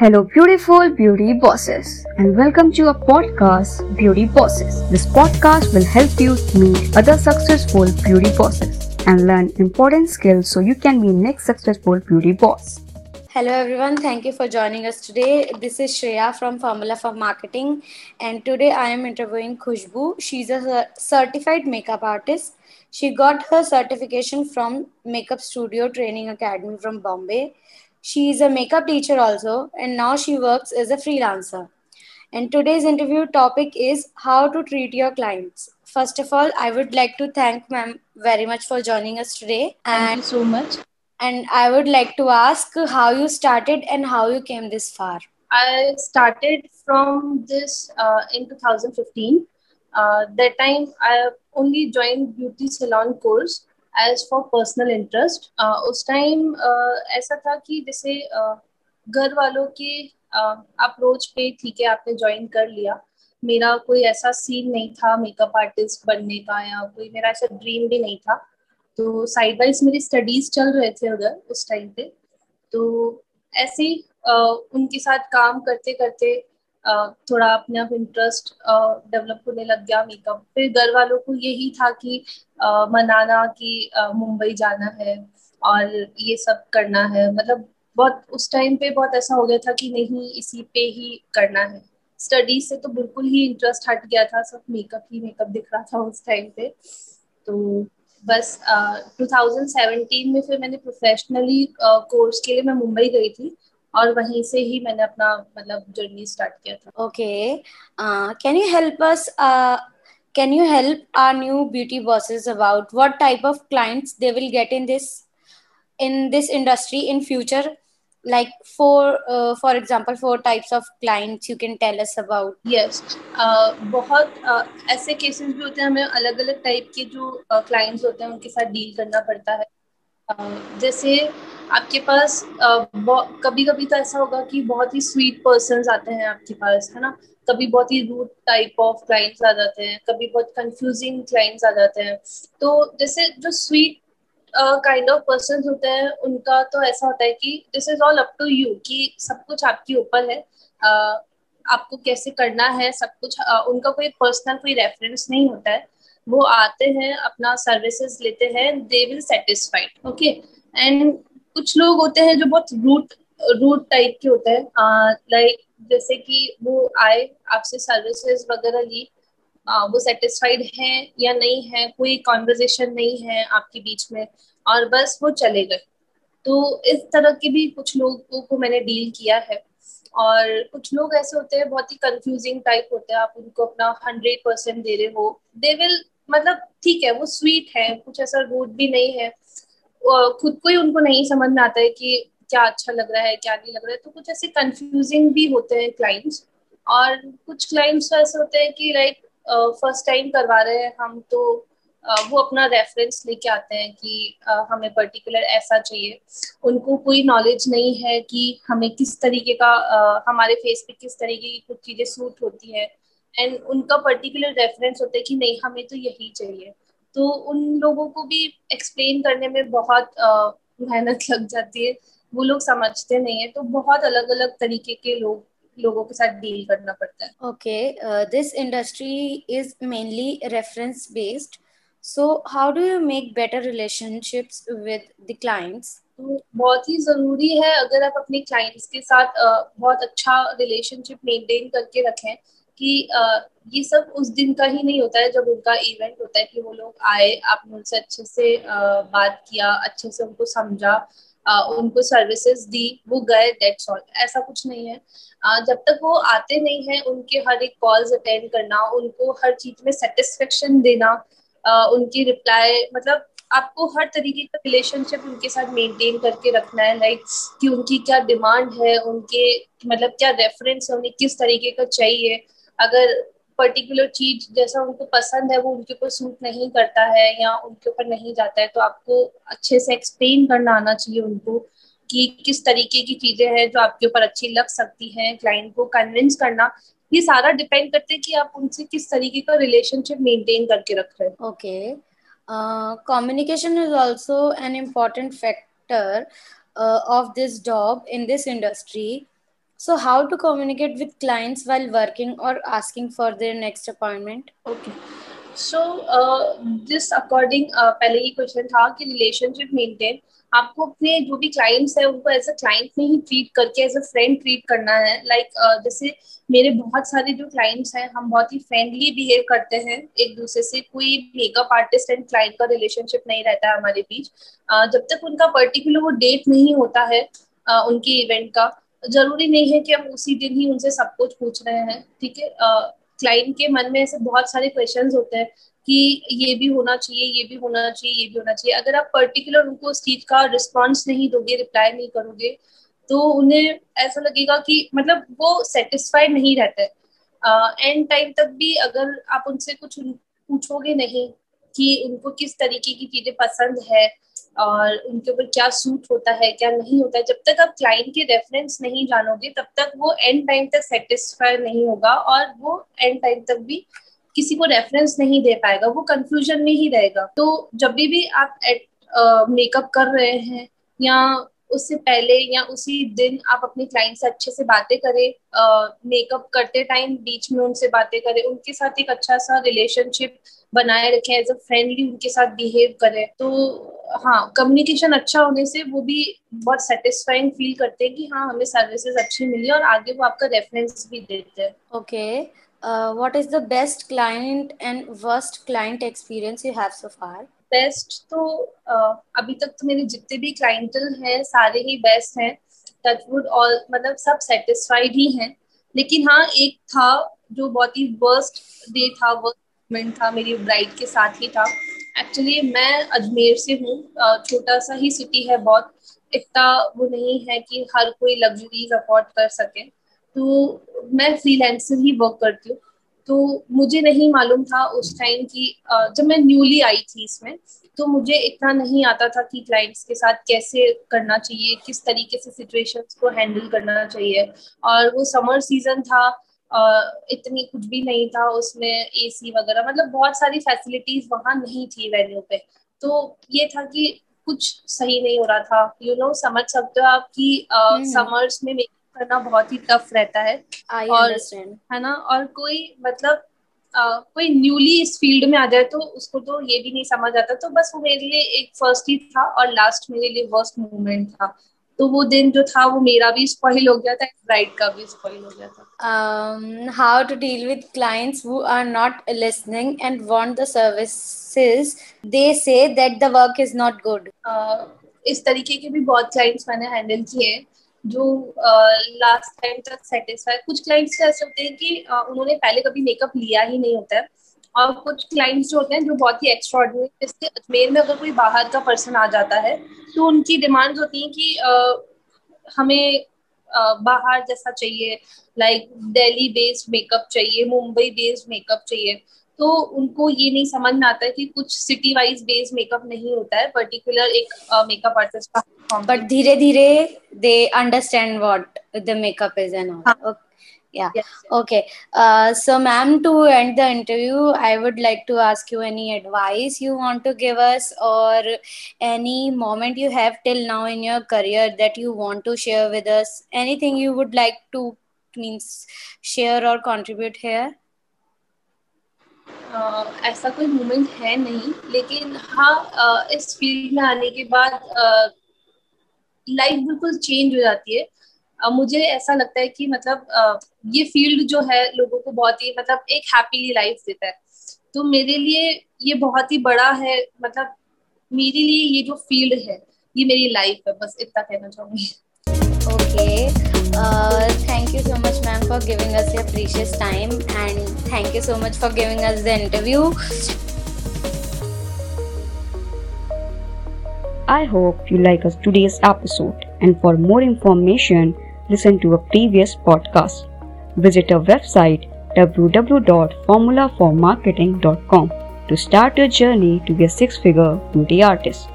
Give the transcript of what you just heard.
Hello, beautiful beauty bosses, and welcome to our podcast, Beauty Bosses. This podcast will help you meet other successful beauty bosses and learn important skills so you can be next successful beauty boss. Hello everyone, thank you for joining us today. This is Shreya from Formula for Marketing, and today I am interviewing Khushbu. She's a certified makeup artist. She got her certification from Makeup Studio Training Academy from Bombay. She is a makeup teacher also, and now she works as a freelancer. And today's interview topic is how to treat your clients. First of all, I would like to thank ma'am very much for joining us today. Thank you so much. And I would like to ask how you started and how you came this far. I started from this uh, in 2015. Uh, that time I only joined beauty salon course as for personal interest उस time uh, ऐसा था कि जैसे uh, घर वालों के approach uh, पे ठीक है आपने ज्वाइन कर लिया। मेरा कोई ऐसा सीन नहीं था मेकअप आर्टिस्ट बनने का या कोई मेरा ऐसा ड्रीम भी नहीं था। तो साइड वाइज मेरी स्टडीज़ चल रहे थे उधर उस टाइम पे। तो ऐसे ही उनके साथ काम करते करते थोड़ा अपने आप इंटरेस्ट डेवलप होने लग गया मेकअप फिर घर वालों को यही था कि मनाना कि मुंबई जाना है और ये सब करना है। मतलब बहुत उस टाइम पे बहुत ऐसा हो गया था कि नहीं इसी पे ही करना है। स्टडीज़ से तो बिल्कुल ही इंटरेस्ट हट गया था सब मेकअप ही मेकअप दिख रहा था उस टाइम पे। तो बस uh, 2017 में फिर मैंने प्रोफेशनली कोर्स के लिए मैं मुंबई गई थी। और वहीं से ही मैंने अपना मतलब जर्नी स्टार्ट किया था। Okay can you help us can you help our new beauty bosses about what type of clients they will get in this in this industry in future like four for for four four types of clients you can tell us about. Uh, बहुत uh, ऐसे cases भी होते हैं हमें अलग अलग type के जो uh, होते हैं उनके साथ डील करना पड़ता है। Uh, जैसे आपके पास कभी कभी तो ऐसा होगा कि बहुत ही स्वीट पर्सन आते हैं आपके पास है ना? कभी बहुत ही रूट टाइप ऑफ़ क्लाइंट्स आ जाते हैं कभी बहुत कंफ्यूजिंग क्लाइंट्स आ जाते हैं। तो जैसे जो स्वीट काइंड ऑफ़ पर्सन होते हैं उनका तो ऐसा होता है कि this is all up to you कि सब कुछ आपके ऊपर है। uh, आपको कैसे करना है सब कुछ uh, उनका कोई पर्सनल कोई रेफरेंस नहीं होता है। वो आते हैं अपना सर्विसेज़ लेते हैं they will satisfied okay and कुछ लोग होते हैं जो बहुत रूट रूट टाइप के होते हैं। लाइक जैसे कि वो आए आपसे सर्विसेज़ वगैरह ली आ, वो सेटिस्फाइड है या नहीं है कोई कॉन्वर्जेशन नहीं है आपके बीच में और बस वो चले गए। तो इस तरह के भी कुछ लोगों को मैंने डील किया है। और कुछ लोग ऐसे होते हैं बहुत ही कंफ्यूजिंग टाइप होते हैं। आप उनको अपना हंड्रेड परसेंट दे रहे हो। दे विल मतलब ठीक है वो स्वीट है कुछ ऐसा रूट भी नहीं है। खुद को ही उनको नहीं समझ में आता है कि क्या अच्छा लग रहा है, क्या नहीं लग रहा है। तो कुछ ऐसे कंफ्यूजिंग भी होते हैं क्लाइंट्स और कुछ क्लाइंट्स तो ऐसे होते हैं कि लाइक फ़र्स्ट टाइम करवा रहे हैं हम तो वो अपना रेफरेंस लेके आते हैं कि हमें पर्टिकुलर ऐसा चाहिए। उनको कोई नॉलेज नहीं है कि हमें किस तरीके का हमारे फेस पे किस तरीके की कुछ चीज़ें सूट होती है। एंड उनका पर्टिकुलर रेफरेंस होता है कि नहीं, हमें तो यही चाहिए। तो उन लोगों को भी एक्सप्लेन करने में बहुत मेहनत लग जाती है। वो लोग समझते नहीं है तो बहुत अलग अलग तरीके के लोग लोगों के साथ डील करना पड़ता है। Okay this industry is mainly reference based so how do you make better relationships with the clients तो बहुत ही ज़रूरी है अगर आप अपने क्लाइंट्स के साथ uh, बहुत अच्छा रिलेशनशिप मेंटेन करके रखें कि ये सब उस दिन का ही नहीं होता है जब उनका इवेंट होता है कि वो लोग आए, आपने उनसे अच्छे से बात किया, अच्छे से उनको समझा उनको सर्विसेज़ दी, वो गए दैट्स ऑल ऐसा कुछ नहीं है। जब तक वो आते नहीं है, उनके हर एक कॉल्स अटेंड करना, उनको हर चीज़ में सेटिस्फेक्शन देना उनकी रिप्लाई मतलब आपको हर तरीके का रिलेशनशिप उनके साथ मेंटेन करके रखना है लाइक कि उनकी क्या डिमांड है, उनके मतलब क्या रेफरेंस है, उन्हें किस तरीके का चाहिए। अगर पर्टिकुलर चीज़ जैसा उनको पसंद है, वो उनके ऊपर सूट नहीं करता है या उनके ऊपर नहीं जाता है तो आपको अच्छे से एक्सप्लेन करना आना चाहिए उनको कि किस तरीके की चीज़ें हैं जो आपके ऊपर अच्छी लग सकती हैं क्लाइंट को कन्विंस करना। ये सारा डिपेंड करते हैं कि आप उनसे किस तरीके का रिलेशनशिप मेंटेन करके रख रहे हैं। Okay communication is also an important factor of this job in this industry So, how to communicate with clients while working or asking for their next appointment? Okay. So जिस according पहले ही question था कि relationship maintain आपको अपने जो भी clients है उनको एज अ क्लाइंट में ही ट्रीट करके एज अ फ्रेंड ट्रीट करना है लाइक like, uh, जैसे मेरे बहुत सारे जो क्लाइंट्स हैं हम बहुत ही फ्रेंडली बिहेव करते हैं एक दूसरे से कोई मेकअप आर्टिस्ट एंड क्लाइंट का रिलेशनशिप नहीं रहता है हमारे बीच uh, जब तक उनका पर्टिकुलर वो डेट नहीं होता है uh, उनके इवेंट का ज़रूरी नहीं है कि हम उसी दिन ही उनसे सब कुछ पूछ रहे हैं, ठीक है? क्लाइंट के मन में ऐसे बहुत सारे क्वेश्चंस होते हैं कि ये भी होना चाहिए, ये भी होना चाहिए, ये भी होना चाहिए। अगर आप पर्टिकुलर उनको उस चीज़ का रिस्पॉन्स नहीं दोगे रिप्लाई नहीं करोगे तो उन्हें ऐसा लगेगा कि मतलब वो सेटिस्फाइड नहीं रहते। एंड टाइम तक भी अगर आप उनसे कुछ पूछोगे नहीं कि उनको किस तरीके की चीज़ें पसंद है और उनके ऊपर क्या सूट होता है क्या नहीं होता है जब तक आप क्लाइंट के रेफरेंस नहीं जानोगे तब तक वो एंड टाइम तक सेटिस्फाई नहीं होगा और वो एंड टाइम तक भी किसी को रेफरेंस नहीं दे पाएगा वो कंफ्यूजन में ही रहेगा। तो जब भी भी आप मेकअप uh, कर रहे हैं या उससे पहले या उसी दिन आप अपने क्लाइंट से अच्छे से बातें करें मेकअप uh, करते टाइम बीच में उनसे बातें करें उनके साथ एक अच्छा सा रिलेशनशिप बनाए रखें एज अ फ्रेंडली उनके साथ बिहेव करें तो हाँ कम्युनिकेशन अच्छा होने से वो भी बहुत सेटिस्फाइंग फील करते हैं कि हाँ हमें सर्विसेज़ अच्छी मिली और आगे वो आपका रेफरेंस भी देते हैं। Okay what is the best client and worst client experience you have so far best तो uh, अभी तक तो मेरे जितने भी क्लाइंटल हैं सारे ही बेस्ट हैं। टचवुड ऑल मतलब सब सेटिस्फाइड ही हैं। लेकिन हाँ एक था जो बहुत ही वर्स्ट डे था वर्स्ट मोमेंट था मेरी ब्राइड के साथ ही था। एक्चुअली मैं अजमेर से हूँ। छोटा सा ही सिटी है बहुत। इतना वो नहीं है कि हर कोई लग्जरीज अफोर्ड कर सके। तो मैं फ्रीलैंसर ही वर्क करती हूँ। तो मुझे नहीं मालूम था उस टाइम की जब मैं न्यूली आई थी इसमें तो मुझे इतना नहीं आता था कि क्लाइंट्स के साथ कैसे करना चाहिए, किस तरीके से सिचुएशंस को हैंडल करना चाहिए। और वो समर सीज़न था इतनी कुछ भी नहीं था उसमें एसी वगैरह मतलब बहुत सारी फैसिलिटीज़ वहाँ नहीं थी वेन्यू पे। तो ये था कि कुछ सही नहीं हो रहा था। यू you नो know, समझ सकते हो आप कि समर्स हम्म। में मेकअप करना बहुत ही टफ रहता है। I और है ना? और कोई मतलब Uh, कोई न्यूली इस फ़ील्ड में आ जाए तो उसको तो ये भी नहीं समझ आता। तो बस वो मेरे लिए एक फ़र्स्ट ही था और लास्ट मेरे लिए वर्स्ट मूवमेंट था। तो वो दिन जो था वो मेरा भी स्पॉइल हो गया था ब्राइड का भी स्पॉइल हो गया था। How to deal with clients who are not listening and want the services they say that the work is not good इस तरीके के भी बहुत क्लाइंट्स मैंने हैंडल किए हैं जो लास्ट टाइम तक सेटिस्फाई कुछ क्लाइंट्स ऐसे होते हैं कि uh, उन्होंने पहले कभी मेकअप लिया ही नहीं होता है। और कुछ क्लाइंट्स जो होते हैं जो बहुत ही एक्स्ट्रॉर्डनरी जैसे अजमेर में अगर कोई बाहर का पर्सन आ जाता है तो उनकी डिमांड्स होती हैं कि आ, हमें आ, बाहर जैसा चाहिए लाइक दिल्ली बेस्ड मेकअप चाहिए मुंबई बेस्ड मेकअप चाहिए। तो उनको ये नहीं समझ में आता है कि कुछ सिटी वाइज बेस्ड मेकअप नहीं होता है पर्टिकुलर एक मेकअप आर्टिस्ट का बट धीरे धीरे they understand what the makeup is and all yeah yes, okay uh, so ma'am to end the interview i would like to ask you any advice you want to give us or any moment you have till now in your career that you want to share with us anything you would like to means share or contribute here Uh, ऐसा कोई moment है नहीं लेकिन हाँ uh, इस field में आने के बाद लाइफ uh, बिल्कुल चेंज हो जाती है मुझे ऐसा लगता है कि मतलब ये फ़ील्ड जो है लोगों को बहुत ही मतलब एक हैप्पी लाइफ देता है। तो मेरे लिए ये बहुत ही बड़ा है मतलब मेरे लिए ये जो फ़ील्ड है ये मेरी लाइफ है बस इतना कहना चाहूँगी। Okay thank you so much ma'am for giving us precious time and thank you so much for giving us the interview I hope you like us today's episode. And for more information listen to a previous podcast. Visit our website www.formulaformarketing.com to start your journey to be a six figure beauty artist.